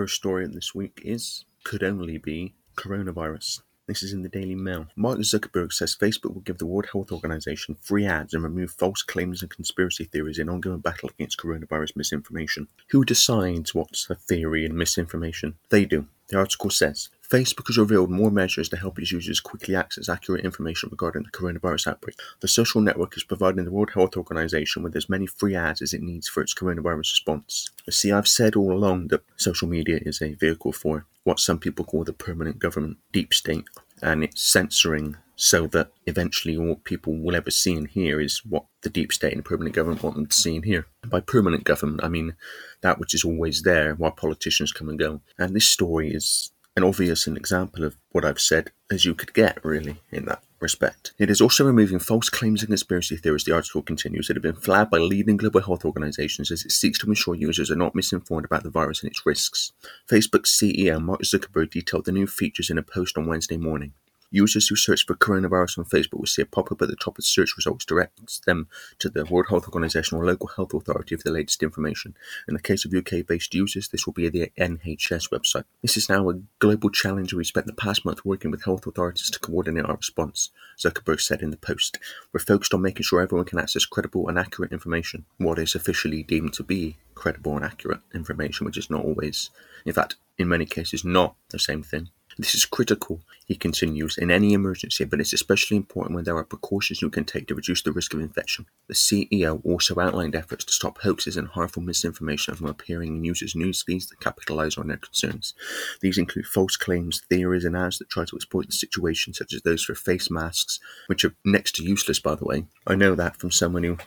first story this week is could only be coronavirus. This is in the Daily Mail. Mark Zuckerberg says Facebook will give the World Health Organization free ads and remove false claims and conspiracy theories in ongoing battle against coronavirus misinformation. Who decides what's a theory and misinformation? They do. The article says Facebook has revealed more measures to help its users quickly access accurate information regarding the coronavirus outbreak. The social network is providing the World Health Organization with as many free ads as it needs for its coronavirus response. See, I've said all along that social media is a vehicle for what some people call the permanent government, deep state, and it's censoring so that eventually all people will ever see and hear is what the deep state and permanent government want them to see and hear. By permanent government, I mean that which is always there while politicians come and go. And this story is an obvious an example of what I've said as you could get, really, in that respect. It is also removing false claims and conspiracy theories, the article continues, that have been flagged by leading global health organizations as it seeks to ensure users are not misinformed about the virus and its risks. Facebook's CEO Mark Zuckerberg detailed the new features in a post on Wednesday morning. Users who search for coronavirus on Facebook will see a pop-up at the top of search results directs them to the World Health Organization or local health authority for the latest information. In the case of UK-based users, this will be the NHS website. This is now a global challenge we spent the past month working with health authorities to coordinate our response, Zuckerberg said in the post. We're focused on making sure everyone can access credible and accurate information, what is officially deemed to be credible and accurate information, which is not always, in fact, in many cases, not the same thing. This is critical, he continues, in any emergency, but it's especially important when there are precautions you can take to reduce the risk of infection. The CEO also outlined efforts to stop hoaxes and harmful misinformation from appearing in users' news feeds that capitalize on their concerns. These include false claims, theories, and ads that try to exploit the situation, such as those for face masks, which are next to useless, by the way. I know that from someone who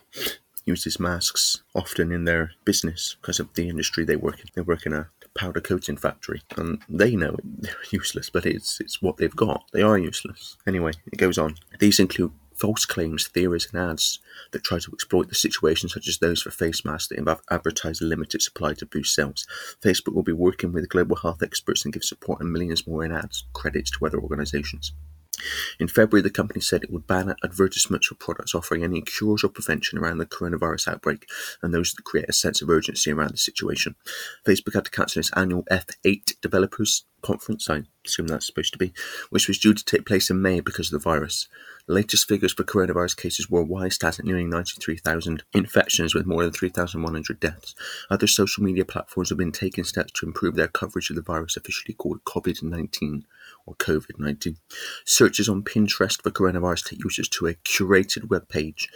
uses masks often in their business because of the industry they work in. They work in a powder coating factory, and they know they're useless, but it's it's what they've got. They are useless. Anyway, it goes on. These include false claims, theories, and ads that try to exploit the situation, such as those for face masks that advertise a limited supply to boost sales. Facebook will be working with global health experts and give support and millions more in ads credits to other organizations. In February, the company said it would ban advertisements for products offering any cures or prevention around the coronavirus outbreak and those that create a sense of urgency around the situation. Facebook had to cancel its annual F8 developers conference, I assume that's supposed to be, which was due to take place in May because of the virus. The latest figures for coronavirus cases worldwide stand at nearing 93,000 infections with more than 3,100 deaths. Other social media platforms have been taking steps to improve their coverage of the virus, officially called COVID 19 or COVID 19. Searches on Pinterest for coronavirus take users to a curated web page,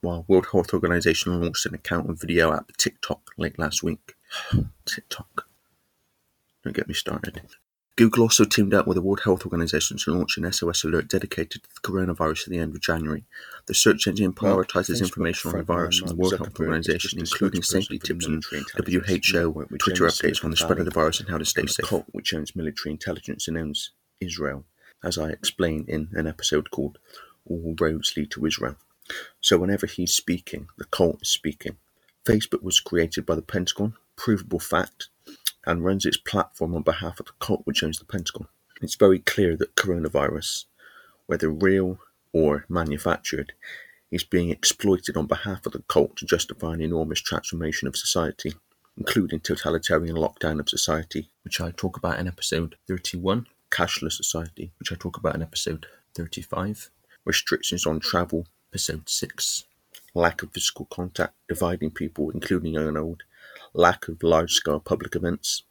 while World Health Organization launched an account and video app TikTok late last week. TikTok. Don't get me started. Google also teamed up with the World Health Organization to launch an SOS alert dedicated to the coronavirus at the end of January. The search engine prioritizes information on the virus from the World Health Organization, including safety tips and WHO Twitter updates on the spread of the virus and how to stay safe. Cult, which owns military intelligence and owns Israel, as I explain in an episode called All Roads Lead to Israel. So whenever he's speaking, the cult is speaking. Facebook was created by the Pentagon, provable fact, and runs its platform on behalf of the cult which owns the Pentagon. It's very clear that coronavirus, whether real or manufactured, is being exploited on behalf of the cult to justify an enormous transformation of society, including totalitarian lockdown of society, which I talk about in episode 31, cashless society, which I talk about in episode 35, restrictions on travel, episode 6, lack of physical contact, dividing people, including young and old, lack of large-scale public events,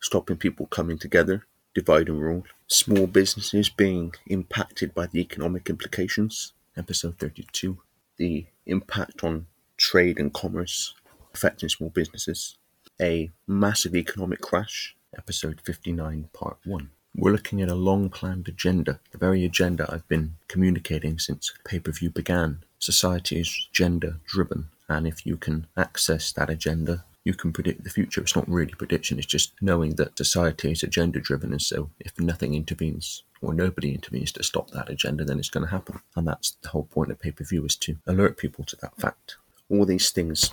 stopping people coming together, divide and rule, small businesses being impacted by the economic implications, episode 32, the impact on trade and commerce affecting small businesses, a massive economic crash, episode 59, part 1. We're looking at a long planned agenda, the very agenda I've been communicating since pay per view began. Society is gender driven, and if you can access that agenda, you can predict the future. It's not really prediction, it's just knowing that society is agenda driven. And so if nothing intervenes or nobody intervenes to stop that agenda, then it's going to happen. And that's the whole point of pay per view is to alert people to that fact. All these things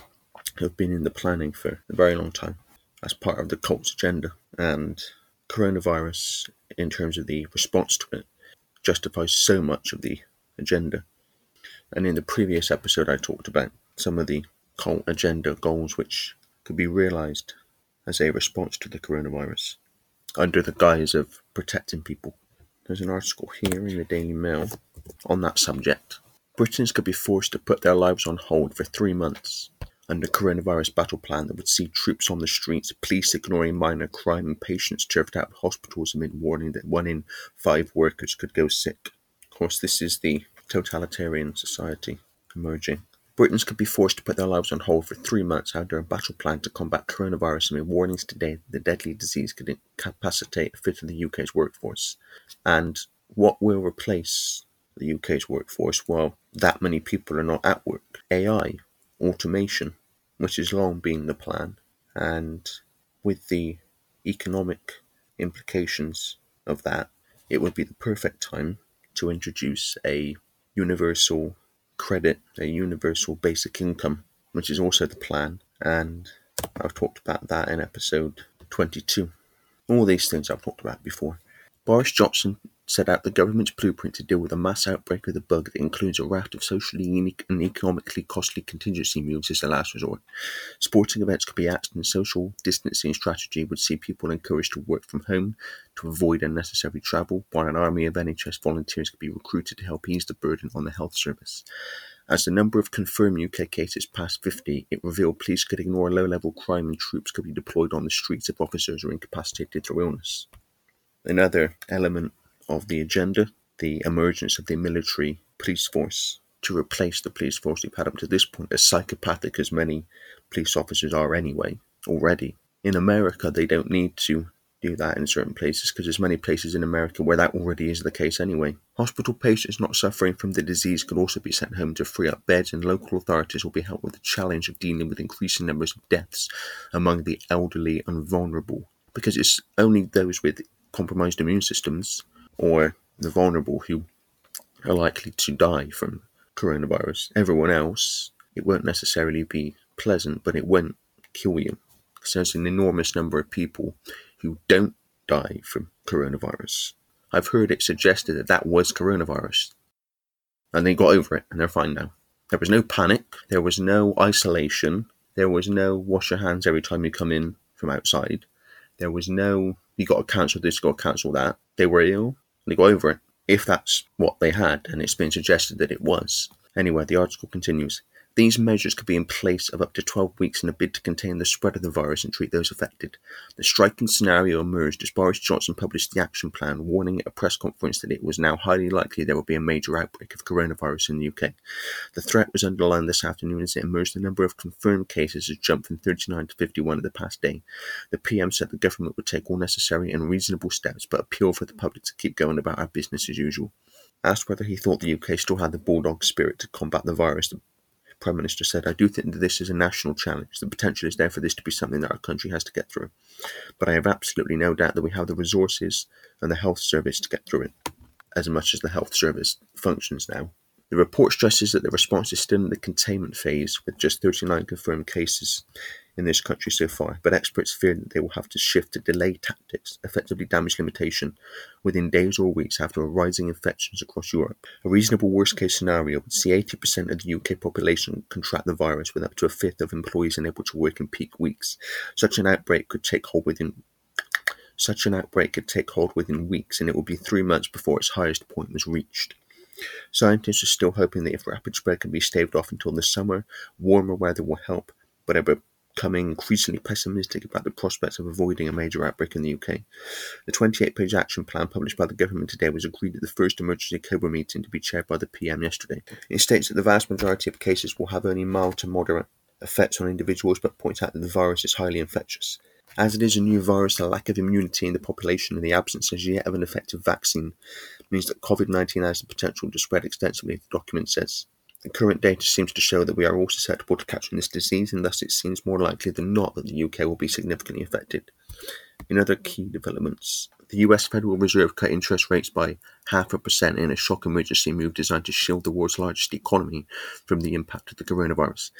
have been in the planning for a very long time as part of the cult's agenda. And coronavirus, in terms of the response to it, justifies so much of the agenda. And in the previous episode, I talked about some of the cult agenda goals which could be realized as a response to the coronavirus under the guise of protecting people. There's an article here in the Daily Mail on that subject. Britons could be forced to put their lives on hold for three months under coronavirus battle plan that would see troops on the streets, police ignoring minor crime, and patients turfed out of hospitals amid warning that one in five workers could go sick. Of course, this is the totalitarian society emerging. Britons could be forced to put their lives on hold for three months under a battle plan to combat coronavirus amid warnings today that the deadly disease could incapacitate a fifth of the UK's workforce. And what will replace the UK's workforce? Well, that many people are not at work. AI, automation, which has long been the plan, and with the economic implications of that, it would be the perfect time to introduce a universal credit, a universal basic income, which is also the plan. And I've talked about that in episode 22. All these things I've talked about before. Boris Johnson set out the government's blueprint to deal with a mass outbreak of the bug that includes a raft of socially unique and economically costly contingency moves as a last resort. Sporting events could be axed, and social distancing strategy would see people encouraged to work from home to avoid unnecessary travel, while an army of NHS volunteers could be recruited to help ease the burden on the health service. As the number of confirmed UK cases passed 50, it revealed police could ignore low level crime and troops could be deployed on the streets if officers are incapacitated through illness. Another element of the agenda the emergence of the military police force to replace the police force we've had up to this point, as psychopathic as many police officers are anyway, already. In America, they don't need to do that in certain places because there's many places in America where that already is the case anyway. Hospital patients not suffering from the disease could also be sent home to free up beds, and local authorities will be helped with the challenge of dealing with increasing numbers of deaths among the elderly and vulnerable because it's only those with compromised immune systems or the vulnerable who are likely to die from coronavirus. Everyone else, it won't necessarily be pleasant, but it won't kill you. So there's an enormous number of people who don't die from coronavirus. I've heard it suggested that that was coronavirus. And they got over it and they're fine now. There was no panic, there was no isolation, there was no wash your hands every time you come in from outside. There was no you got to cancel this, got to cancel that. They were ill, they got over it, if that's what they had, and it's been suggested that it was. Anyway, the article continues. These measures could be in place of up to 12 weeks in a bid to contain the spread of the virus and treat those affected. The striking scenario emerged as Boris Johnson published the action plan, warning at a press conference that it was now highly likely there would be a major outbreak of coronavirus in the UK. The threat was underlined this afternoon as it emerged the number of confirmed cases has jumped from 39 to 51 in the past day. The PM said the government would take all necessary and reasonable steps, but appealed for the public to keep going about our business as usual. Asked whether he thought the UK still had the bulldog spirit to combat the virus, the Prime Minister said, I do think that this is a national challenge. The potential is there for this to be something that our country has to get through. But I have absolutely no doubt that we have the resources and the health service to get through it, as much as the health service functions now. The report stresses that the response is still in the containment phase, with just 39 confirmed cases in this country so far, but experts fear that they will have to shift to delay tactics, effectively damage limitation, within days or weeks after rising infections across Europe. A reasonable worst case scenario would see 80% of the UK population contract the virus, with up to a fifth of employees unable to work in peak weeks. Such an outbreak could take hold within such an outbreak could take hold within weeks, and it would be three months before its highest point was reached. Scientists are still hoping that if rapid spread can be staved off until the summer, warmer weather will help, but are becoming increasingly pessimistic about the prospects of avoiding a major outbreak in the UK. The 28 page action plan published by the government today was agreed at the first emergency COBRA meeting to be chaired by the PM yesterday. It states that the vast majority of cases will have only mild to moderate effects on individuals, but points out that the virus is highly infectious. As it is a new virus, the lack of immunity in the population and the absence as yet of an effective vaccine means that COVID 19 has the potential to spread extensively, the document says. The current data seems to show that we are all susceptible to catching this disease, and thus it seems more likely than not that the UK will be significantly affected. In other key developments, the US Federal Reserve cut interest rates by half a percent in a shock emergency move designed to shield the world's largest economy from the impact of the coronavirus.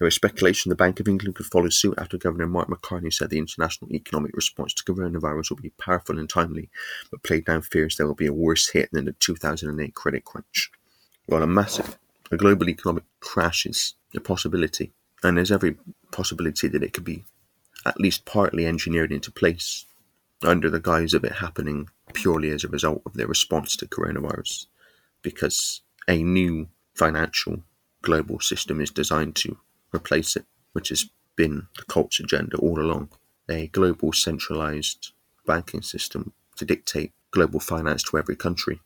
There is speculation the Bank of England could follow suit after Governor Mark Carney said the international economic response to coronavirus will be powerful and timely, but played down fears there will be a worse hit than the 2008 credit crunch. While a massive a global economic crash is a possibility, and there's every possibility that it could be at least partly engineered into place under the guise of it happening purely as a result of their response to coronavirus, because a new financial global system is designed to replace it, which has been the cult's agenda all along. A global centralized banking system to dictate global finance to every country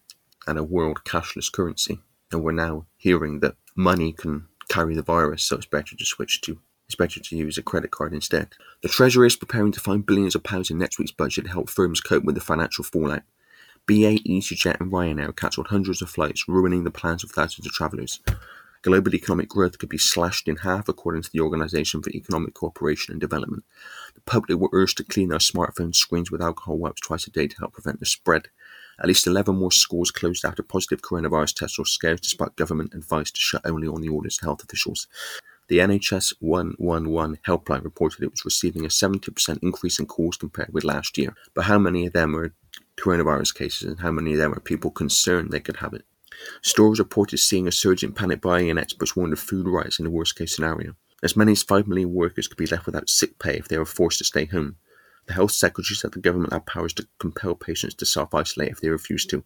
and a world cashless currency. And we're now hearing that money can carry the virus, so it's better to switch to it's better to use a credit card instead. The Treasury is preparing to find billions of pounds in next week's budget to help firms cope with the financial fallout. BA, EasyJet, and Ryanair cancelled hundreds of flights, ruining the plans of thousands of travellers. Global economic growth could be slashed in half, according to the Organisation for Economic Cooperation and Development. The public were urged to clean their smartphone screens with alcohol wipes twice a day to help prevent the spread. At least 11 more schools closed after positive coronavirus tests or scares, despite government advice to shut only on the orders of health officials. The NHS 111 helpline reported it was receiving a 70% increase in calls compared with last year. But how many of them are coronavirus cases and how many of them are people concerned they could have it? Stores reported seeing a surge in panic buying and experts warned of food riots in the worst case scenario. As many as 5 million workers could be left without sick pay if they were forced to stay home. The health secretary said the government had powers to compel patients to self isolate if they refused to.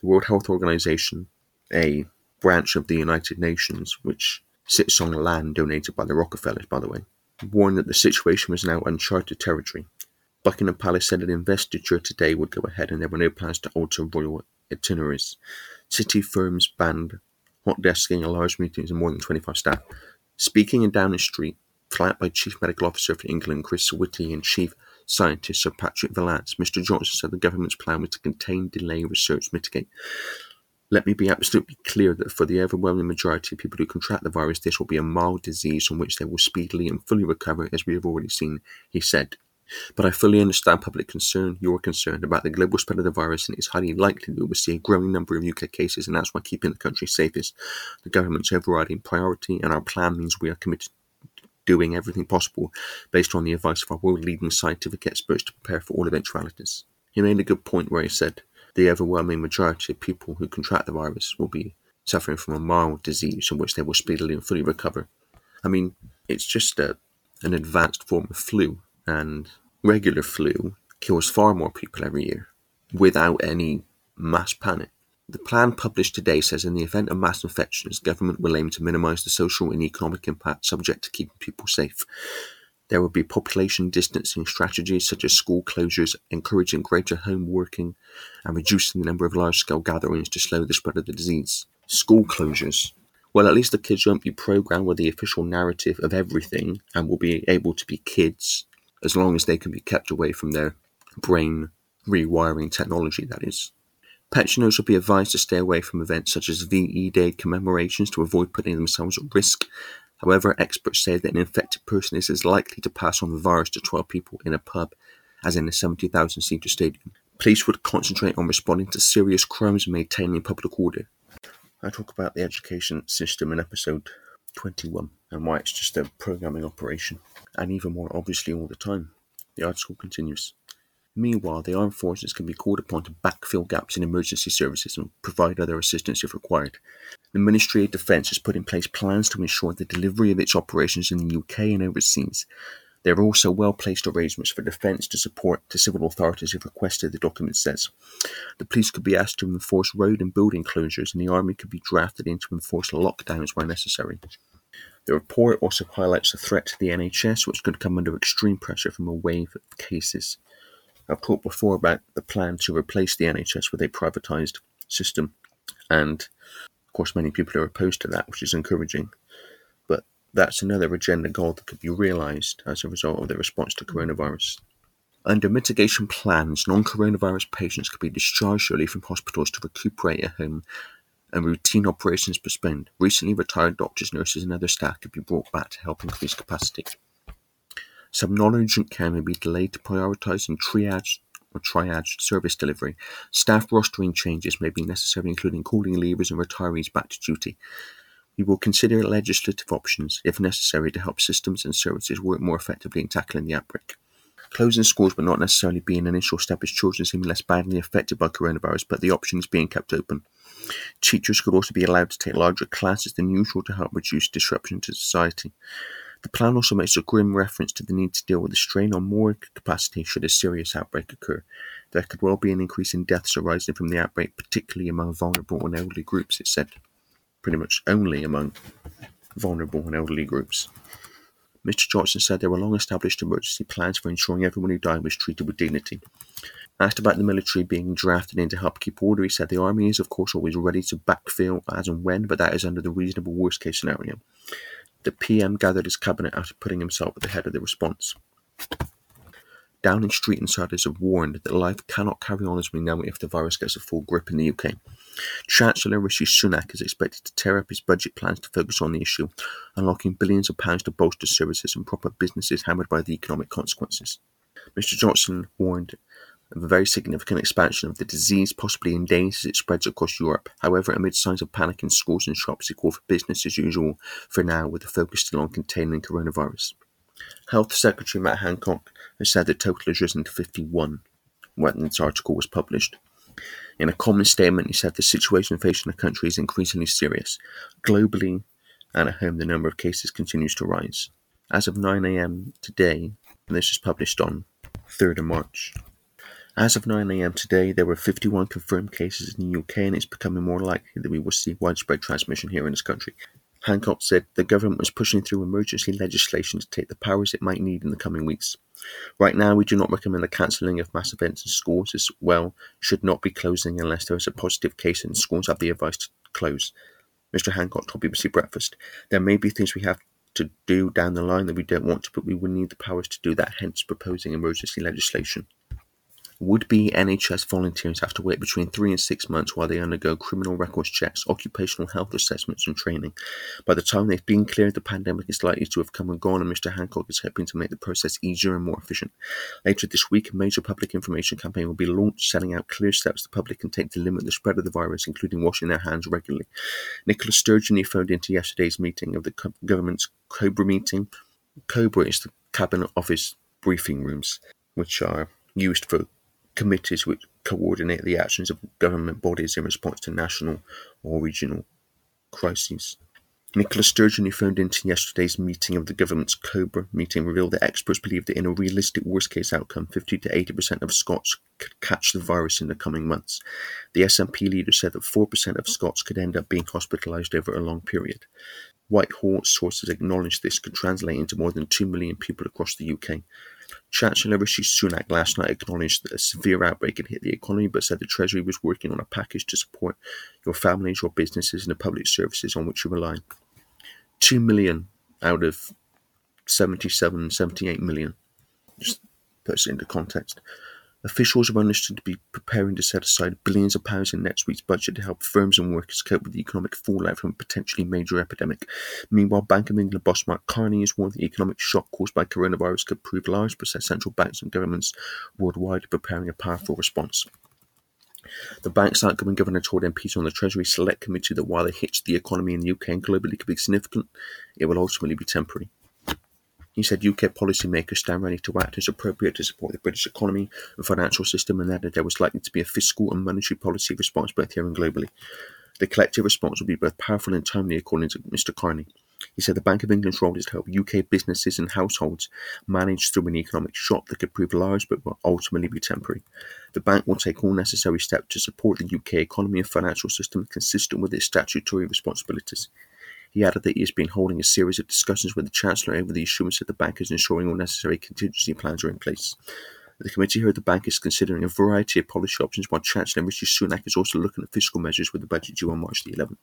The World Health Organization, a branch of the United Nations, which sits on land donated by the Rockefellers, by the way, warned that the situation was now uncharted territory. Buckingham Palace said an investiture today would go ahead and there were no plans to alter royal itineraries. City firms banned hot desking and large meetings of more than 25 staff. Speaking in Downing Street, flat by Chief Medical Officer for England Chris Whitty and Chief Scientist Sir Patrick Vallance, Mr Johnson said the government's plan was to contain, delay, research, mitigate. Let me be absolutely clear that for the overwhelming majority of people who contract the virus, this will be a mild disease from which they will speedily and fully recover, as we have already seen, he said. But I fully understand public concern, your concern about the global spread of the virus, and it is highly likely that we will see a growing number of UK cases, and that's why keeping the country safe is the government's overriding priority, and our plan means we are committed to doing everything possible based on the advice of our world leading scientific experts to prepare for all eventualities. He made a good point where he said, the overwhelming majority of people who contract the virus will be suffering from a mild disease from which they will speedily and fully recover. I mean, it's just a, an advanced form of flu, and regular flu kills far more people every year without any mass panic. The plan published today says in the event of mass infections, government will aim to minimise the social and economic impact subject to keeping people safe. There will be population distancing strategies such as school closures, encouraging greater home working, and reducing the number of large scale gatherings to slow the spread of the disease. School closures. Well, at least the kids won't be programmed with the official narrative of everything and will be able to be kids as long as they can be kept away from their brain rewiring technology, that is. Pensioners will be advised to stay away from events such as VE Day commemorations to avoid putting themselves at risk However, experts say that an infected person is as likely to pass on the virus to 12 people in a pub as in a 70,000 seater stadium. Police would concentrate on responding to serious crimes and maintaining public order. I talk about the education system in episode 21 and why it's just a programming operation, and even more obviously all the time. The article continues. Meanwhile, the armed forces can be called upon to backfill gaps in emergency services and provide other assistance if required. The Ministry of Defence has put in place plans to ensure the delivery of its operations in the UK and overseas. There are also well placed arrangements for defence to support to civil authorities if requested, the document says. The police could be asked to enforce road and building closures, and the army could be drafted in to enforce lockdowns where necessary. The report also highlights the threat to the NHS, which could come under extreme pressure from a wave of cases. I've talked before about the plan to replace the NHS with a privatised system, and of course, many people are opposed to that, which is encouraging. But that's another agenda goal that could be realised as a result of the response to coronavirus. Under mitigation plans, non coronavirus patients could be discharged early from hospitals to recuperate at home and routine operations postponed. Recently retired doctors, nurses, and other staff could be brought back to help increase capacity. Some non-urgent care may be delayed to prioritise and triage or triage service delivery. Staff rostering changes may be necessary, including calling leavers and retirees back to duty. We will consider legislative options, if necessary, to help systems and services work more effectively in tackling the outbreak. Closing schools will not necessarily be an initial step as children seem less badly affected by coronavirus, but the option is being kept open. Teachers could also be allowed to take larger classes than usual to help reduce disruption to society. The plan also makes a grim reference to the need to deal with the strain on more capacity should a serious outbreak occur. There could well be an increase in deaths arising from the outbreak, particularly among vulnerable and elderly groups, it said. Pretty much only among vulnerable and elderly groups. Mr. Johnson said there were long established emergency plans for ensuring everyone who died was treated with dignity. Asked about the military being drafted in to help keep order, he said the army is, of course, always ready to backfill as and when, but that is under the reasonable worst case scenario. The PM gathered his cabinet after putting himself at the head of the response. Downing Street insiders have warned that life cannot carry on as we know it if the virus gets a full grip in the UK. Chancellor Rishi Sunak is expected to tear up his budget plans to focus on the issue, unlocking billions of pounds to bolster services and proper businesses hammered by the economic consequences. Mr. Johnson warned of a very significant expansion of the disease, possibly in days as it spreads across Europe. However, amid signs of panic in schools and shops, he called for business as usual for now, with the focus still on containing coronavirus. Health Secretary Matt Hancock has said the total has risen to 51 when this article was published. In a common statement, he said the situation facing the country is increasingly serious. Globally and at home, the number of cases continues to rise. As of 9am today, and this is published on 3rd of March, as of 9am today, there were 51 confirmed cases in the UK, and it's becoming more likely that we will see widespread transmission here in this country. Hancock said the government was pushing through emergency legislation to take the powers it might need in the coming weeks. Right now, we do not recommend the cancelling of mass events in schools as well should not be closing unless there is a positive case and schools have the advice to close. Mr. Hancock told BBC Breakfast, There may be things we have to do down the line that we don't want to, but we will need the powers to do that, hence proposing emergency legislation. Would-be NHS volunteers have to wait between three and six months while they undergo criminal records checks, occupational health assessments and training. By the time they've been cleared, the pandemic is likely to have come and gone, and Mr Hancock is hoping to make the process easier and more efficient. Later this week, a major public information campaign will be launched, setting out clear steps the public can take to limit the spread of the virus, including washing their hands regularly. Nicola Sturgeon, phoned into yesterday's meeting of the government's COBRA meeting, COBRA is the Cabinet Office briefing rooms, which are used for committees which coordinate the actions of government bodies in response to national or regional crises. Nicola Sturgeon, who phoned into yesterday's meeting of the government's COBRA meeting, revealed that experts believe that in a realistic worst case outcome, 50 to 80% of Scots could catch the virus in the coming months. The SNP leader said that 4% of Scots could end up being hospitalised over a long period. Whitehall sources acknowledged this could translate into more than 2 million people across the UK. Chancellor Rishi Sunak last night acknowledged that a severe outbreak had hit the economy, but said the Treasury was working on a package to support your families, your businesses, and the public services on which you rely. 2 million out of 77, 78 million. Just puts it into context. Officials are understood to be preparing to set aside billions of pounds in next week's budget to help firms and workers cope with the economic fallout from a potentially major epidemic. Meanwhile, Bank of England boss Mark Carney has warned the economic shock caused by coronavirus could prove large, but central banks and governments worldwide are preparing a powerful response. The bank's outgoing governor told on the Treasury Select Committee that while the hit to the economy in the UK and globally could be significant, it will ultimately be temporary. He said UK policymakers stand ready to act as appropriate to support the British economy and financial system and added there was likely to be a fiscal and monetary policy response both here and globally. The collective response will be both powerful and timely, according to Mr. Carney. He said the Bank of England's role is to help UK businesses and households manage through an economic shock that could prove large but will ultimately be temporary. The bank will take all necessary steps to support the UK economy and financial system consistent with its statutory responsibilities. He added that he has been holding a series of discussions with the Chancellor over the assurance that the bank is ensuring all necessary contingency plans are in place. The committee heard the bank is considering a variety of policy options, while Chancellor Rishi Sunak is also looking at fiscal measures with the budget due on March the 11th.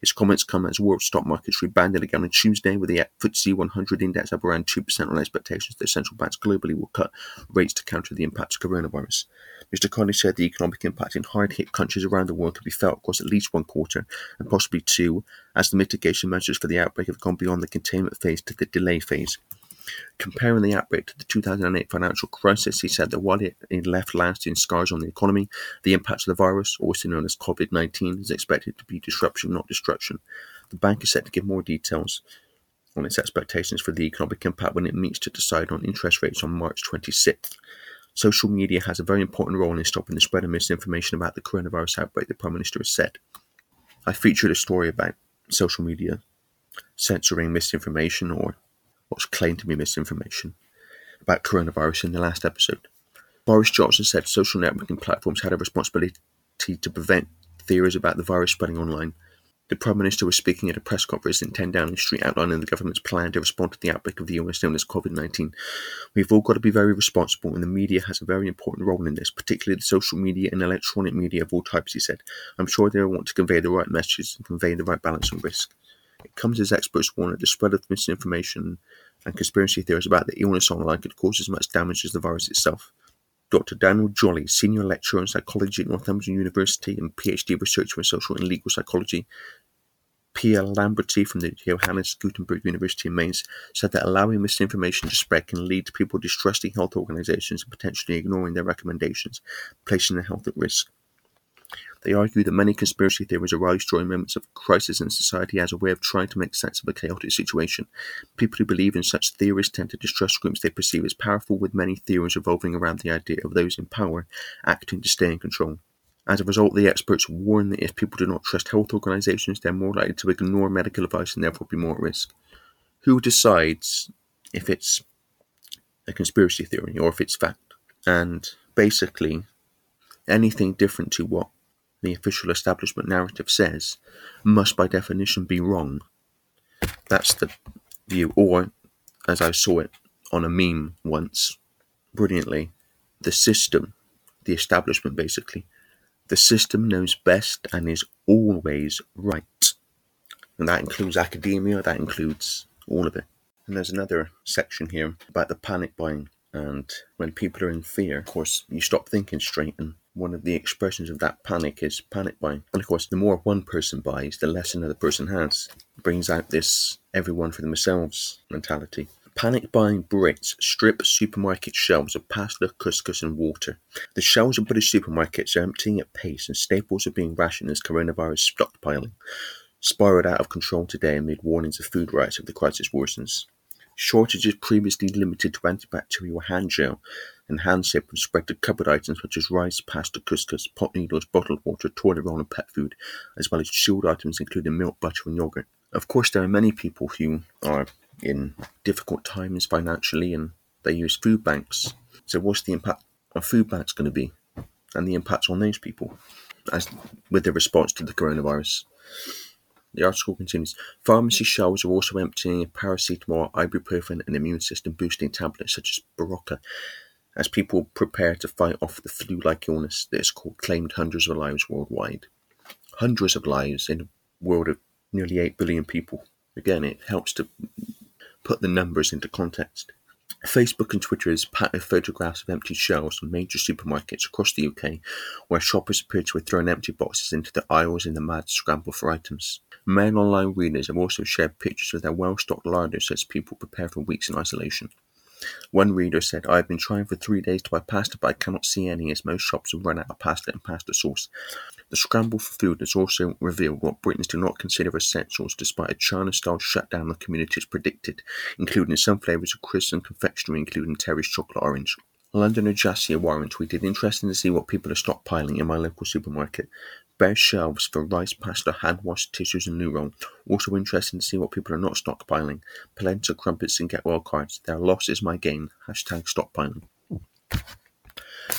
His comments come as world stock markets rebounded again on Tuesday, with the FTSE 100 index up around 2% on expectations that central banks globally will cut rates to counter the impact of coronavirus. Mr. Carney said the economic impact in hard hit countries around the world could be felt across at least one quarter and possibly two, as the mitigation measures for the outbreak have gone beyond the containment phase to the delay phase. Comparing the outbreak to the 2008 financial crisis, he said that while it, left lasting scars on the economy, the impact of the virus, also known as COVID 19, is expected to be disruption, not destruction. The bank is set to give more details on its expectations for the economic impact when it meets to decide on interest rates on March 26th. Social media has a very important role in stopping the spread of misinformation about the coronavirus outbreak, the Prime Minister has said. I featured a story about social media censoring misinformation or what's claimed to be misinformation about coronavirus in the last episode. Boris Johnson said social networking platforms had a responsibility to prevent theories about the virus spreading online. The Prime Minister was speaking at a press conference in 10 Downing Street outlining the government's plan to respond to the outbreak of the illness known as COVID 19. We've all got to be very responsible, and the media has a very important role in this, particularly the social media and electronic media of all types, he said. I'm sure they will want to convey the right messages and convey the right balance and risk. It comes as experts warn that the spread of misinformation and conspiracy theories about the illness online could cause as much damage as the virus itself. Dr. Daniel Jolley, Senior Lecturer in Psychology at Northampton University and PhD Researcher in Social and Legal Psychology, Pia Lamberty from the Johannes Gutenberg University in Mainz said that allowing misinformation to spread can lead to people distrusting health organizations and potentially ignoring their recommendations, placing their health at risk. They argue that many conspiracy theories arise during moments of crisis in society as a way of trying to make sense of a chaotic situation. People who believe in such theories tend to distrust groups they perceive as powerful, with many theories revolving around the idea of those in power acting to stay in control. As a result, the experts warn that if people do not trust health organizations, they're more likely to ignore medical advice and therefore be more at risk. Who decides if it's a conspiracy theory or if it's fact? And basically, anything different to what the official establishment narrative says must by definition be wrong. That's the view. Or, as I saw it on a meme once, brilliantly, the system, the establishment basically, the system knows best and is always right. And that includes academia, that includes all of it. And there's another section here about the panic buying. And when people are in fear, of course, you stop thinking straight and one of the expressions of that panic is panic buying. And of course, the more one person buys, the less another person has. It brings out this everyone for themselves mentality. Panic buying Brits strip supermarket shelves of pasta, couscous, and water. The shelves of British supermarkets are emptying at pace, and staples are being rationed as coronavirus stockpiling spiraled out of control today amid warnings of food riots if the crisis worsens. Shortages previously limited to antibacterial hand gel and hand soap have spread to cupboard items such as rice, pasta, couscous, pot noodles, bottled water, toilet roll, and pet food, as well as chilled items including milk, butter, and yogurt. Of course, there are many people who are in difficult times financially and they use food banks. So, what's the impact of food banks going to be and the impact on those people as with the response to the coronavirus? The article continues Pharmacy shelves are also emptying of paracetamol, ibuprofen, and immune system boosting tablets such as Berocca as people prepare to fight off the flu like illness that has claimed hundreds of lives worldwide. Hundreds of lives in a world of nearly 8 billion people. Again, it helps to put the numbers into context. Facebook and Twitter has packed with photographs of empty shelves from major supermarkets across the UK, where shoppers appear to have thrown empty boxes into the aisles in the mad scramble for items. Mail Online readers have also shared pictures of their well-stocked larders as people prepare for weeks in isolation. One reader said, I have been trying for three days to buy pasta, but I cannot see any as most shops have run out of pasta and pasta sauce. The scramble for food has also revealed what Britons do not consider essentials, despite a China style shutdown of communities predicted, including some flavours of crisps and confectionery, including Terry's chocolate orange. Londoner Jasia Warren tweeted, Interesting to see what people are stockpiling in my local supermarket. Bare shelves for rice, pasta, hand wash, tissues, and loo roll. Also interesting to see what people are not stockpiling. Polenta, crumpets, and get well cards. Their loss is my gain. Hashtag stockpiling.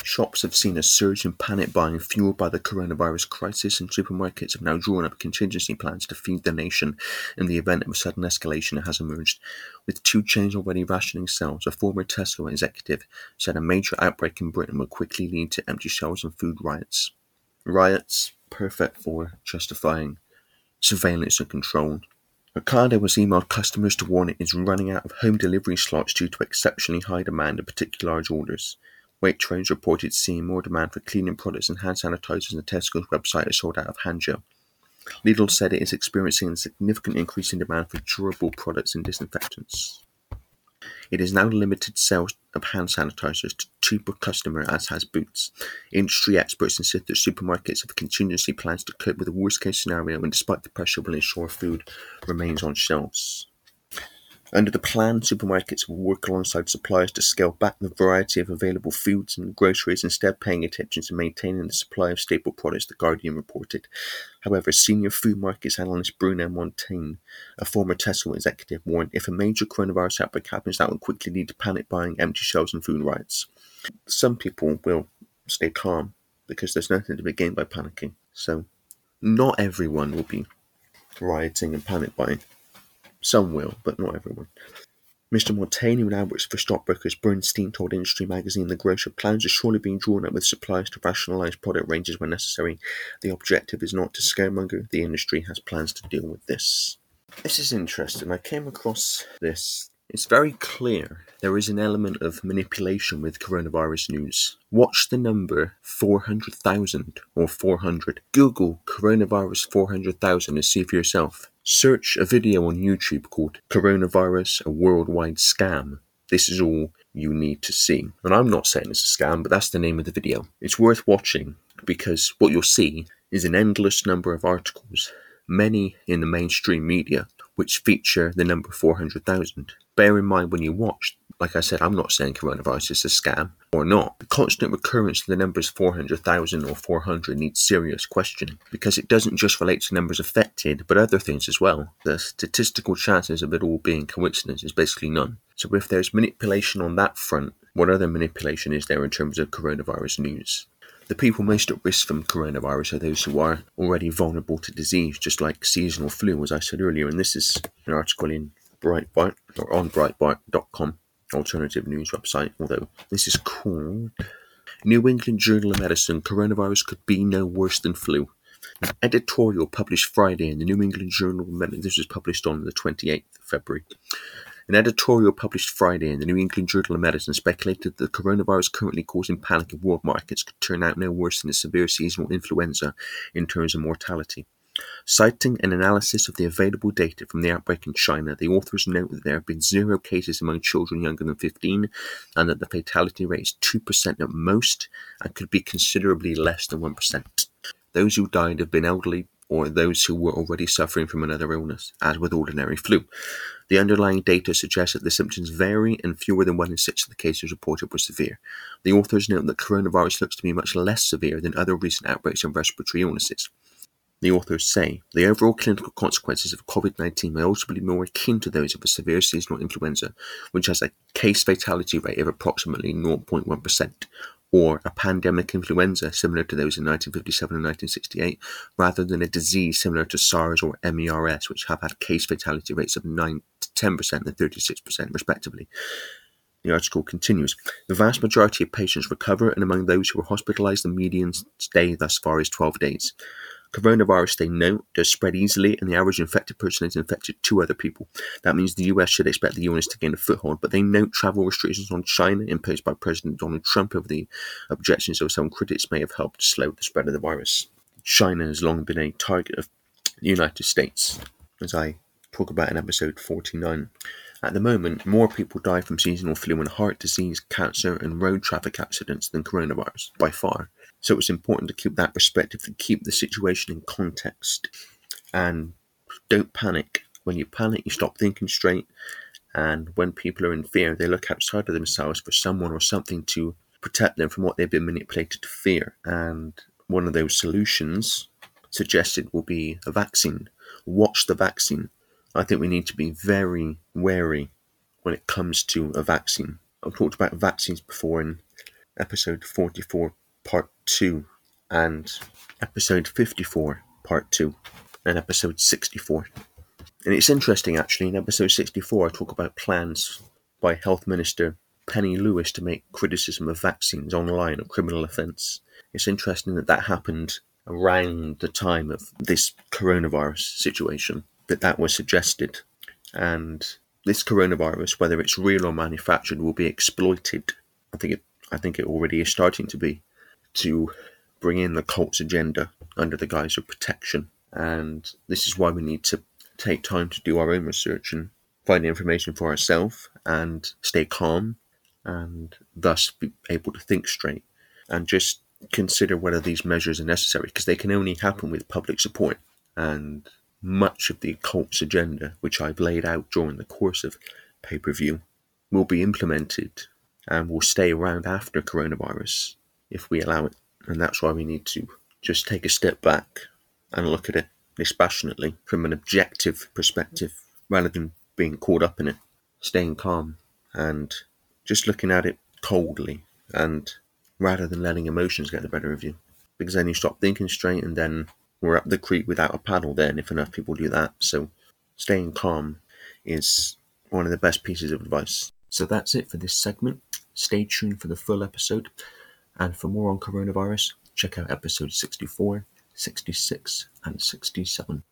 Shops have seen a surge in panic buying fueled by the coronavirus crisis, and supermarkets have now drawn up contingency plans to feed the nation in the event of a sudden escalation has emerged. With two chains already rationing sales, a former Tesco executive said a major outbreak in Britain would quickly lead to empty shelves and food riots. Riots perfect for justifying surveillance and control. Ocado has emailed customers to warn it is running out of home delivery slots due to exceptionally high demand of particularly large orders. Waitrose reported seeing more demand for cleaning products and hand sanitizers and Tesco's website is sold out of hand gel. Lidl said it is experiencing a significant increase in demand for durable products and disinfectants. It is now limited sales of hand sanitizers to two per customer, as has Boots. Industry experts insist that supermarkets have contingency plans to cope with the worst case scenario and, despite the pressure, will ensure food remains on shelves. Under the plan, supermarkets will work alongside suppliers to scale back the variety of available foods and groceries, instead paying attention to maintaining the supply of staple products, The Guardian reported. However, senior food markets analyst Bruno Monteyne, a former Tesco executive, warned if a major coronavirus outbreak happens, that will quickly lead to panic buying, empty shelves, and food riots. Some people will stay calm because there's nothing to be gained by panicking. So, not everyone will be rioting and panic buying. Some will, but not everyone. Mr. Monteyne, works for stockbrokers Bernstein, told Industry Magazine the grocer plans are surely being drawn up with suppliers to rationalise product ranges when necessary. The objective is not to scaremonger. The industry has plans to deal with this. This is interesting. I came across this it's very clear there is an element of manipulation with coronavirus news. Watch the number 400,000 or 400. Google coronavirus 400,000 and see for yourself. Search a video on YouTube called Coronavirus a Worldwide Scam. This is all you need to see. And I'm not saying it's a scam, but that's the name of the video. It's worth watching because what you'll see is an endless number of articles, many in the mainstream media, which feature the number 400,000. Bear in mind when you watch, like I said, I'm not saying coronavirus is a scam or not. The constant recurrence to the numbers 400,000 or 400 needs serious questioning because it doesn't just relate to numbers affected, but other things as well. The statistical chances of it all being coincidence is basically none. So if there's manipulation on that front, what other manipulation is there in terms of coronavirus news? The people most at risk from coronavirus are those who are already vulnerable to disease, just like seasonal flu, as I said earlier. And this is an article in Breitbart or on Breitbart.com, alternative news website. Although this is called New England Journal of Medicine: Coronavirus could be no worse than flu. An editorial published Friday in the New England Journal of Medicine. This was published on the 28th of February. An editorial published Friday in the New England Journal of Medicine speculated that the coronavirus currently causing panic in world markets could turn out no worse than a severe seasonal influenza in terms of mortality. Citing an analysis of the available data from the outbreak in China, the authors note that there have been zero cases among children younger than 15 and that the fatality rate is 2% at most and could be considerably less than 1%. Those who died have been elderly or those who were already suffering from another illness, as with ordinary flu. The underlying data suggests that the symptoms vary, and fewer than one in six of the cases reported were severe. The authors note that coronavirus looks to be much less severe than other recent outbreaks of respiratory illnesses. The authors say the overall clinical consequences of COVID 19 may also be more akin to those of a severe seasonal influenza, which has a case fatality rate of approximately 0.1%, or a pandemic influenza similar to those in 1957 and 1968, rather than a disease similar to SARS or MERS, which have had case fatality rates of 9 to 10% and 36%, respectively. The article continues The vast majority of patients recover, and among those who are hospitalized, the median stay thus far is 12 days. Coronavirus, they know, does spread easily, and the average infected person has infected two other people. That means the US should expect the illness to gain a foothold, but they note travel restrictions on China imposed by President Donald Trump over the objections of some critics may have helped slow the spread of the virus. China has long been a target of the United States, as I talk about in episode 49. At the moment, more people die from seasonal flu and heart disease, cancer, and road traffic accidents than coronavirus, by far. So it's important to keep that perspective and keep the situation in context. And don't panic. When you panic, you stop thinking straight. And when people are in fear, they look outside of themselves for someone or something to protect them from what they've been manipulated to fear. And one of those solutions suggested will be a vaccine. Watch the vaccine. I think we need to be very wary when it comes to a vaccine. I've talked about vaccines before in episode 44, part 2, and episode 54, part 2, and episode 64. And it's interesting actually, in episode 64, I talk about plans by Health Minister Penny Lewis to make criticism of vaccines online a criminal offence. It's interesting that that happened around the time of this coronavirus situation that that was suggested. And this coronavirus, whether it's real or manufactured, will be exploited. I think it. I think it already is starting to be to bring in the cult's agenda under the guise of protection. And this is why we need to take time to do our own research and find information for ourselves and stay calm and thus be able to think straight and just consider whether these measures are necessary because they can only happen with public support. And much of the occult's agenda, which I've laid out during the course of pay per view, will be implemented and will stay around after coronavirus if we allow it. And that's why we need to just take a step back and look at it dispassionately from an objective perspective rather than being caught up in it, staying calm and just looking at it coldly and rather than letting emotions get the better of you. Because then you stop thinking straight and then we're up the creek without a paddle then if enough people do that. So staying calm is one of the best pieces of advice. So that's it for this segment. Stay tuned for the full episode. And for more on coronavirus, check out episodes 64, 66, and 67.